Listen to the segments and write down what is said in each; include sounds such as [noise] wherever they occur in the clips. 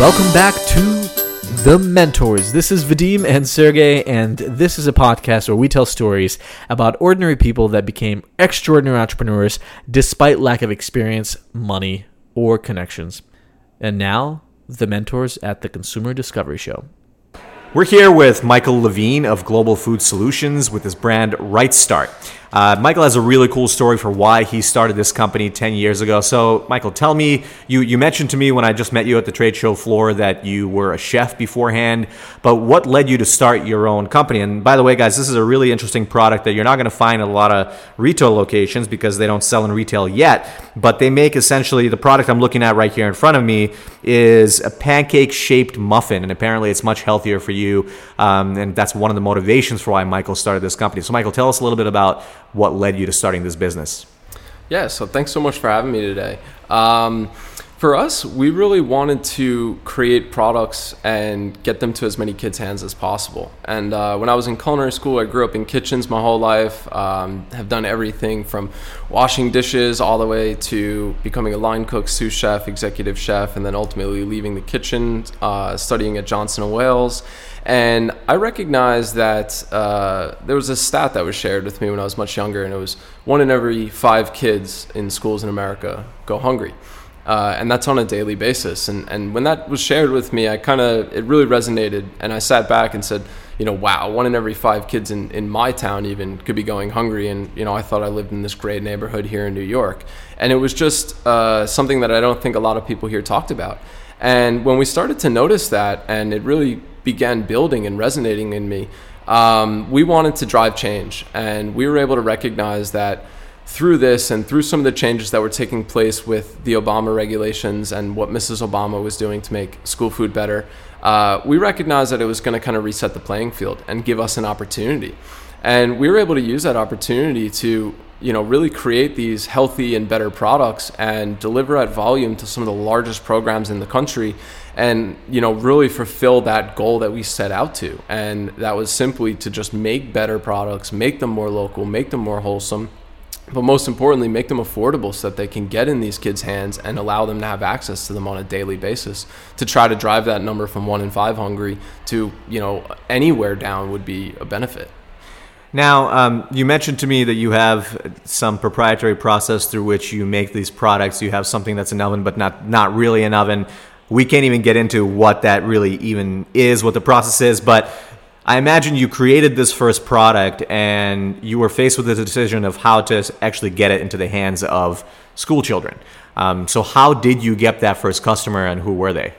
Welcome back to The Mentors. This is Vadim and Sergey, and this is a podcast where we tell stories about ordinary people that became extraordinary entrepreneurs despite lack of experience, money, or connections. And now, The Mentors at the Consumer Discovery Show. We're here with Michael Levine of Global Food Solutions with his brand Right Start. Uh, Michael has a really cool story for why he started this company 10 years ago. So, Michael, tell me, you, you mentioned to me when I just met you at the trade show floor that you were a chef beforehand, but what led you to start your own company? And by the way, guys, this is a really interesting product that you're not going to find in a lot of retail locations because they don't sell in retail yet, but they make essentially the product I'm looking at right here in front of me is a pancake shaped muffin, and apparently it's much healthier for you. Um, and that's one of the motivations for why Michael started this company. So, Michael, tell us a little bit about what led you to starting this business. Yeah, so thanks so much for having me today. Um, for us, we really wanted to create products and get them to as many kids' hands as possible. And uh, when I was in culinary school, I grew up in kitchens my whole life, um, have done everything from washing dishes all the way to becoming a line cook, sous chef, executive chef, and then ultimately leaving the kitchen, uh, studying at Johnson & Wales. And I recognized that uh, there was a stat that was shared with me when I was much younger, and it was one in every five kids in schools in America go hungry uh, and that's on a daily basis. And and when that was shared with me, I kind of it really resonated, and I sat back and said, you know, wow, one in every five kids in in my town even could be going hungry, and you know, I thought I lived in this great neighborhood here in New York, and it was just uh, something that I don't think a lot of people here talked about. And when we started to notice that, and it really began building and resonating in me, um, we wanted to drive change, and we were able to recognize that through this and through some of the changes that were taking place with the Obama regulations and what Mrs. Obama was doing to make school food better, uh, we recognized that it was going to kind of reset the playing field and give us an opportunity. And we were able to use that opportunity to, you know, really create these healthy and better products and deliver at volume to some of the largest programs in the country and you know really fulfill that goal that we set out to and that was simply to just make better products make them more local make them more wholesome but most importantly, make them affordable so that they can get in these kids' hands and allow them to have access to them on a daily basis. To try to drive that number from one in five hungry to you know anywhere down would be a benefit. Now, um, you mentioned to me that you have some proprietary process through which you make these products. You have something that's an oven, but not not really an oven. We can't even get into what that really even is, what the process is, but I imagine you created this first product and you were faced with the decision of how to actually get it into the hands of school children. Um, so, how did you get that first customer and who were they?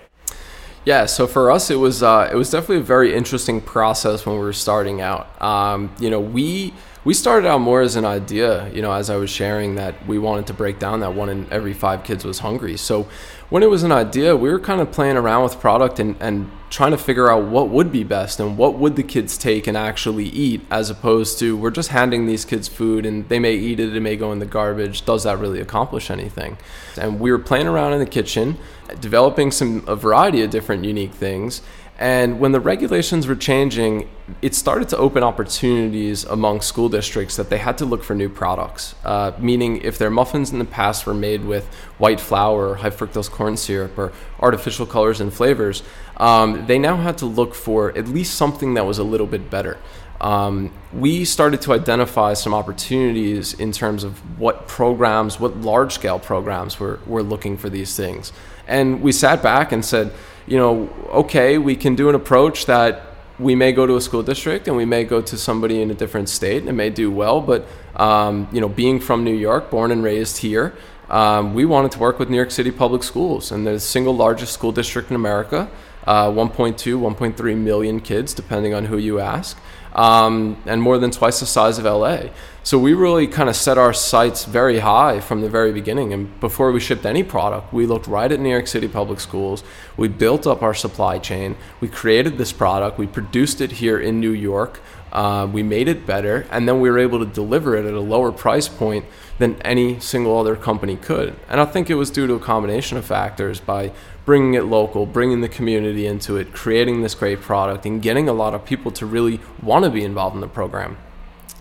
Yeah, so for us, it was uh, it was definitely a very interesting process when we were starting out. Um, you know, we we started out more as an idea. You know, as I was sharing that we wanted to break down that one in every five kids was hungry. So when it was an idea, we were kind of playing around with product and, and trying to figure out what would be best and what would the kids take and actually eat, as opposed to we're just handing these kids food and they may eat it, it may go in the garbage. Does that really accomplish anything? And we were playing around in the kitchen, developing some a variety of different unique things and when the regulations were changing, it started to open opportunities among school districts that they had to look for new products. Uh, meaning, if their muffins in the past were made with white flour, or high fructose corn syrup, or artificial colors and flavors, um, they now had to look for at least something that was a little bit better. Um, we started to identify some opportunities in terms of what programs, what large scale programs were, were looking for these things. And we sat back and said, you know, okay, we can do an approach that we may go to a school district and we may go to somebody in a different state and it may do well, but um, you know, being from New York, born and raised here, um, we wanted to work with New York City public schools and the single largest school district in America, uh, 1.2, 1.3 million kids, depending on who you ask um, and more than twice the size of LA. So we really kind of set our sights very high from the very beginning. And before we shipped any product, we looked right at New York City public schools. We built up our supply chain. We created this product. We produced it here in New York. Uh, we made it better, and then we were able to deliver it at a lower price point than any single other company could. And I think it was due to a combination of factors by bringing it local, bringing the community into it, creating this great product, and getting a lot of people to really want to be involved in the program.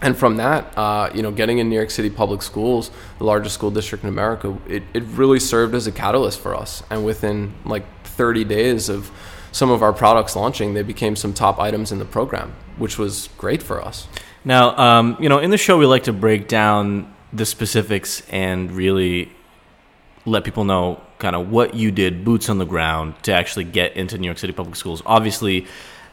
And from that, uh, you know, getting in New York City public schools, the largest school district in America, it, it really served as a catalyst for us. And within like 30 days of some of our products launching, they became some top items in the program, which was great for us. Now, um, you know, in the show, we like to break down the specifics and really let people know kind of what you did, boots on the ground, to actually get into New York City public schools. Obviously,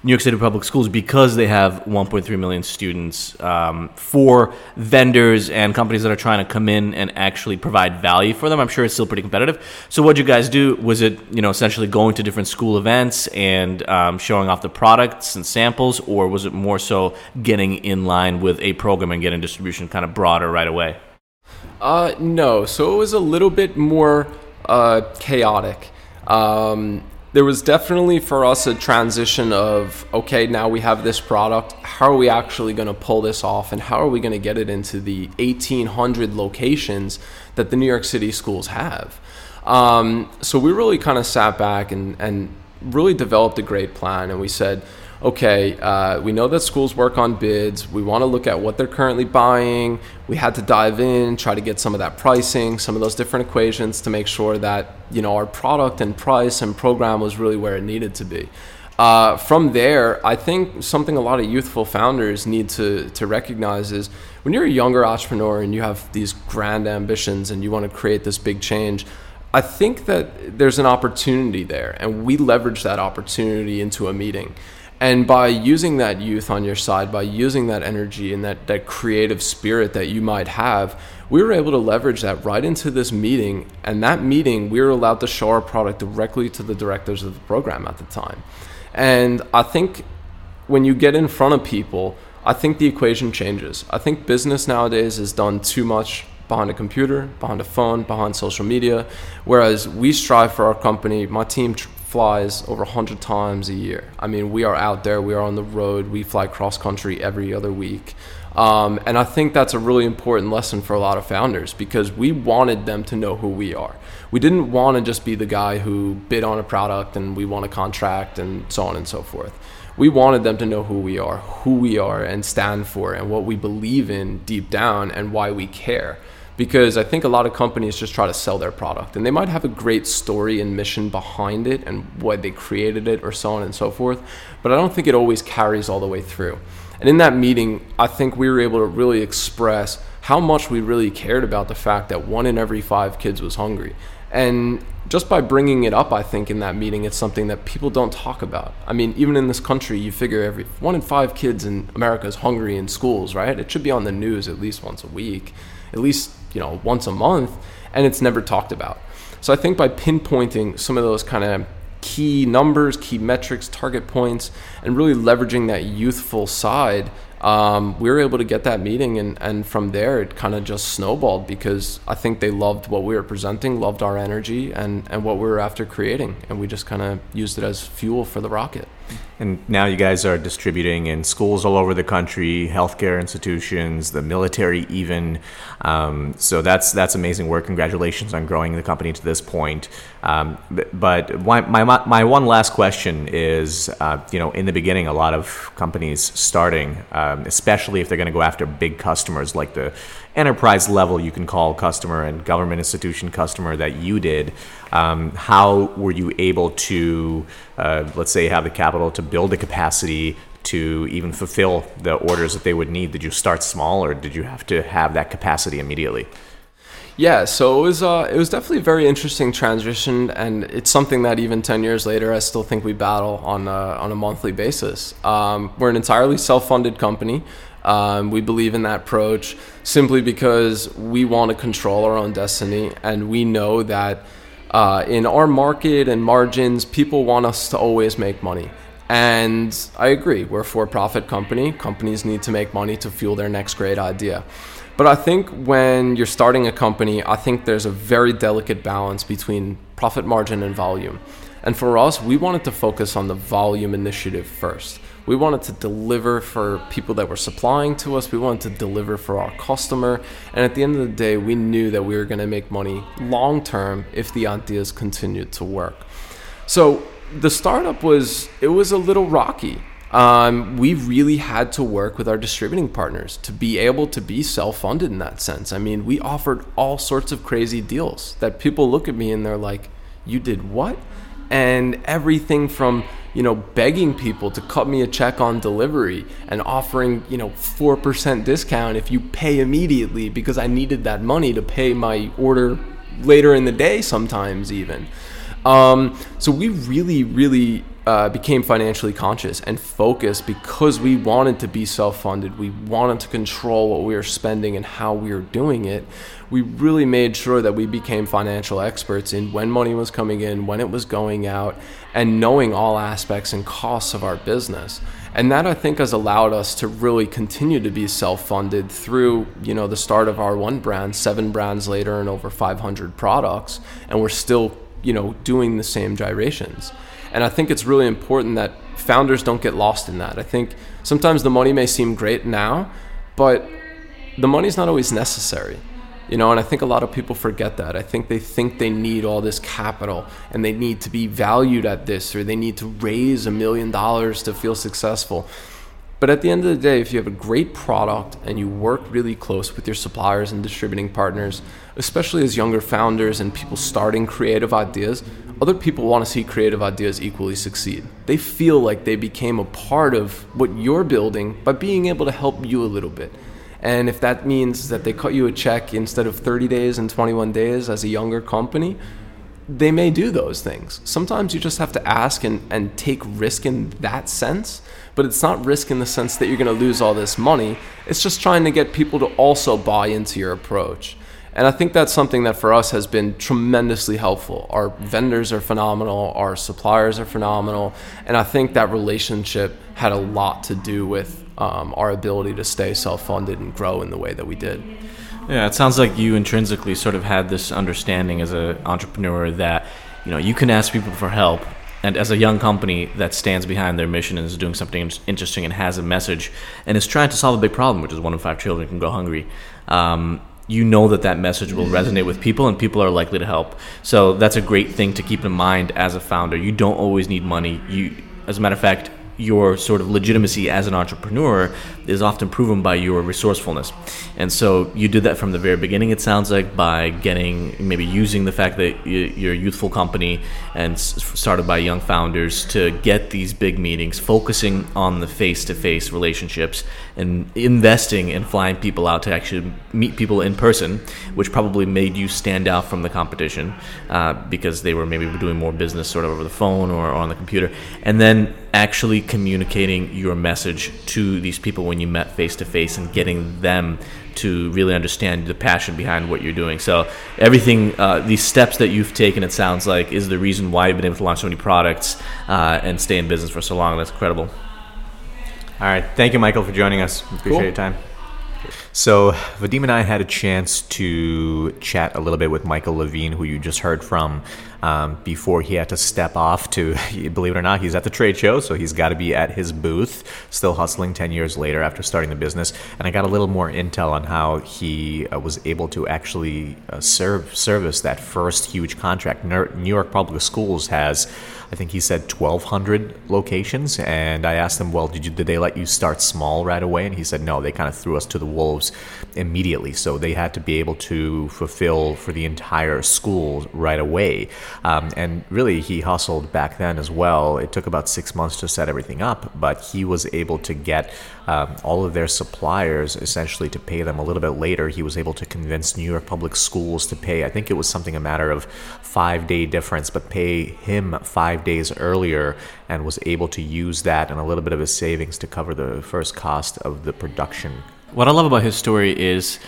New York City public schools, because they have 1.3 million students, um, for vendors and companies that are trying to come in and actually provide value for them, I'm sure it's still pretty competitive. So, what did you guys do was it, you know, essentially going to different school events and um, showing off the products and samples, or was it more so getting in line with a program and getting distribution kind of broader right away? Uh, no. So it was a little bit more uh, chaotic. Um, there was definitely for us a transition of okay, now we have this product. How are we actually going to pull this off, and how are we going to get it into the 1,800 locations that the New York City schools have? Um, so we really kind of sat back and, and really developed a great plan, and we said okay, uh, we know that schools work on bids. We want to look at what they're currently buying. We had to dive in, try to get some of that pricing, some of those different equations to make sure that you know our product and price and program was really where it needed to be. Uh, from there, I think something a lot of youthful founders need to to recognize is when you're a younger entrepreneur and you have these grand ambitions and you want to create this big change. I think that there's an opportunity there, and we leverage that opportunity into a meeting. And by using that youth on your side, by using that energy and that, that creative spirit that you might have, we were able to leverage that right into this meeting. And that meeting, we were allowed to show our product directly to the directors of the program at the time. And I think when you get in front of people, I think the equation changes. I think business nowadays is done too much behind a computer, behind a phone, behind social media, whereas we strive for our company. My team flies over 100 times a year. I mean, we are out there, we are on the road, we fly cross country every other week. Um, and I think that's a really important lesson for a lot of founders because we wanted them to know who we are. We didn't want to just be the guy who bid on a product and we won a contract and so on and so forth. We wanted them to know who we are, who we are, and stand for, and what we believe in deep down, and why we care because I think a lot of companies just try to sell their product and they might have a great story and mission behind it and why they created it or so on and so forth, but I don't think it always carries all the way through. And in that meeting, I think we were able to really express how much we really cared about the fact that one in every five kids was hungry. And just by bringing it up, I think in that meeting, it's something that people don't talk about. I mean, even in this country, you figure every one in five kids in America is hungry in schools, right? It should be on the news at least once a week, at least you know once a month and it's never talked about so i think by pinpointing some of those kind of key numbers key metrics target points and really leveraging that youthful side um, we were able to get that meeting and, and from there it kind of just snowballed because i think they loved what we were presenting loved our energy and, and what we were after creating. And we just kind of used it as fuel for the rocket and now you guys are distributing in schools all over the country, healthcare institutions, the military, even. Um, so that's that's amazing work. Congratulations on growing the company to this point. Um, but my, my, my one last question is, uh, you know, in the beginning, a lot of companies starting, um, especially if they're going to go after big customers like the enterprise level you can call customer and government institution customer that you did, um, how were you able to, uh, let's say, have the capital to build the capacity to even fulfill the orders that they would need? Did you start small, or did you have to have that capacity immediately? Yeah, so it was uh, it was definitely a very interesting transition, and it's something that even ten years later, I still think we battle on a, on a monthly basis. Um, we're an entirely self funded company. Um, we believe in that approach simply because we want to control our own destiny, and we know that uh, in our market and margins, people want us to always make money. And I agree, we're a for profit company. Companies need to make money to fuel their next great idea. But I think when you're starting a company, I think there's a very delicate balance between profit margin and volume. And for us, we wanted to focus on the volume initiative first. We wanted to deliver for people that were supplying to us. We wanted to deliver for our customer. And at the end of the day, we knew that we were going to make money long term if the ideas continued to work. So the startup was it was a little rocky. um, we really had to work with our distributing partners to be able to be self-funded in that sense. I mean, we offered all sorts of crazy deals that people look at me and they're like, "You did what?" And everything from you know begging people to cut me a check on delivery and offering you know four percent discount if you pay immediately because I needed that money to pay my order later in the day sometimes even. Um, so we really, really uh, became financially conscious and focused because we wanted to be self funded. We wanted to control what we were spending and how we were doing it. We really made sure that we became financial experts in when money was coming in, when it was going out, and knowing all aspects and costs of our business. And that I think has allowed us to really continue to be self-funded through, you know, the start of our one brand, seven brands later and over 500 products, and we're still, you know, doing the same gyrations. And I think it's really important that founders don't get lost in that. I think sometimes the money may seem great now, but the money's not always necessary. You know, and I think a lot of people forget that. I think they think they need all this capital and they need to be valued at this or they need to raise a million dollars to feel successful. But at the end of the day, if you have a great product and you work really close with your suppliers and distributing partners, especially as younger founders and people starting creative ideas, other people want to see creative ideas equally succeed. They feel like they became a part of what you're building by being able to help you a little bit. And if that means that they cut you a check instead of 30 days and 21 days as a younger company, they may do those things. Sometimes you just have to ask and, and take risk in that sense, but it's not risk in the sense that you're going to lose all this money. It's just trying to get people to also buy into your approach. And I think that's something that for us has been tremendously helpful. Our vendors are phenomenal, our suppliers are phenomenal, and I think that relationship had a lot to do with um, our ability to stay self funded and grow in the way that we did. Yeah, it sounds like you intrinsically sort of had this understanding as an entrepreneur that you know you can ask people for help, and as a young company that stands behind their mission and is doing something interesting and has a message and is trying to solve a big problem, which is one in five children can go hungry. Um, you know that that message will resonate with people and people are likely to help. So that's a great thing to keep in mind as a founder. You don't always need money. You, as a matter of fact, your sort of legitimacy as an entrepreneur is often proven by your resourcefulness. And so you did that from the very beginning, it sounds like, by getting maybe using the fact that you're a youthful company and started by young founders to get these big meetings, focusing on the face to face relationships and investing in flying people out to actually meet people in person, which probably made you stand out from the competition uh, because they were maybe doing more business sort of over the phone or, or on the computer. And then actually communicating your message to these people when you met face to face and getting them to really understand the passion behind what you're doing. So everything, uh, these steps that you've taken, it sounds like, is the reason why you've been able to launch so many products uh, and stay in business for so long. That's incredible. All right, thank you, Michael, for joining us. Appreciate cool. your time. So, Vadim and I had a chance to chat a little bit with Michael Levine, who you just heard from um, before he had to step off to, [laughs] believe it or not, he's at the trade show, so he's got to be at his booth, still hustling 10 years later after starting the business. And I got a little more intel on how he uh, was able to actually uh, serve service that first huge contract. New York Public Schools has I think he said 1,200 locations. And I asked him, well, did you did they let you start small right away? And he said, no, they kind of threw us to the wolves immediately. So they had to be able to fulfill for the entire school right away. Um, and really, he hustled back then as well. It took about six months to set everything up, but he was able to get um, all of their suppliers essentially to pay them a little bit later. He was able to convince New York Public Schools to pay, I think it was something a matter of five day difference, but pay him five days earlier and was able to use that and a little bit of his savings to cover the first cost of the production. What I love about his story is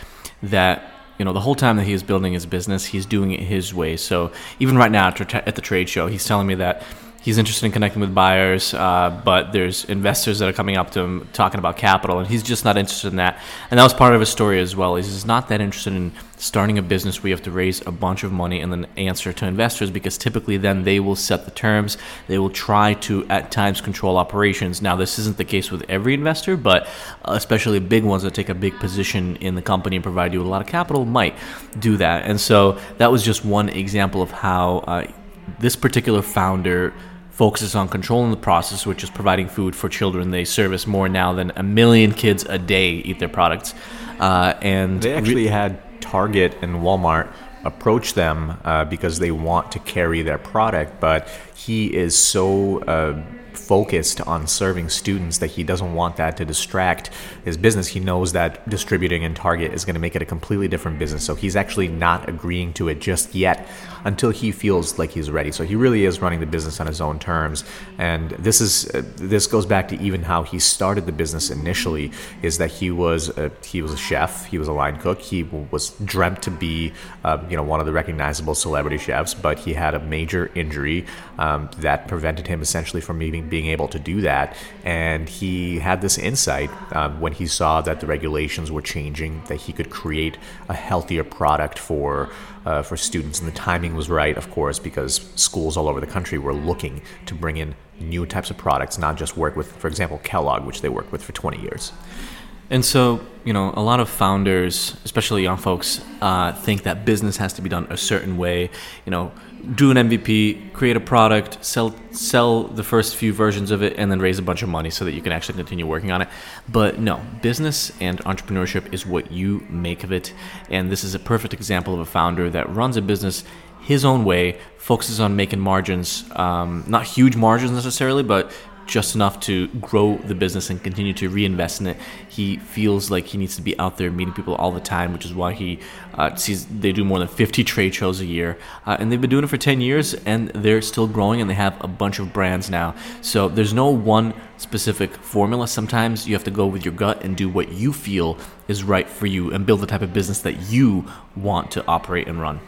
that you know the whole time that he is building his business he's doing it his way so even right now at the trade show he's telling me that he's interested in connecting with buyers, uh, but there's investors that are coming up to him talking about capital, and he's just not interested in that. And that was part of his story as well. He's not that interested in starting a business where you have to raise a bunch of money and then answer to investors because typically then they will set the terms. They will try to at times control operations. Now, this isn't the case with every investor, but especially big ones that take a big position in the company and provide you with a lot of capital might do that. And so that was just one example of how. Uh, this particular founder focuses on controlling the process, which is providing food for children. They service more now than a million kids a day eat their products. Uh, and They actually had Target and Walmart approach them uh, because they want to carry their product, but he is so uh, focused on serving students that he doesn't want that to distract his business. He knows that distributing in Target is going to make it a completely different business, so he's actually not agreeing to it just yet until he feels like he's ready. So he really is running the business on his own terms, and this is uh, this goes back to even how he started the business initially. Is that he was a, he was a chef, he was a line cook, he was dreamt to be um, you know one of the recognizable celebrity chefs, but he had a major injury um, that prevented him essentially from even being able to do that. And he had this insight um, when he saw that the regulations were changing, that he could create a healthier product for uh, for students, and the timing was right, of course, because schools all over the country were looking to bring in new types of products, not just work with, for example, Kellogg, which they worked with for 20 years. And so, you know, a lot of founders, especially young folks, uh, think that business has to be done a certain way. You know, do an MVP, create a product, sell sell the first few versions of it, and then raise a bunch of money so that you can actually continue working on it. But no, business and entrepreneurship is what you make of it. And this is a perfect example of a founder that runs a business his own way, focuses on making margins, um, not huge margins necessarily, but just enough to grow the business and continue to reinvest in it. He feels like he needs to be out there meeting people all the time, which is why he uh, sees they do more than 50 trade shows a year. Uh, and they've been doing it for 10 years and they're still growing and they have a bunch of brands now. So there's no one specific formula. Sometimes you have to go with your gut and do what you feel is right for you and build the type of business that you want to operate and run.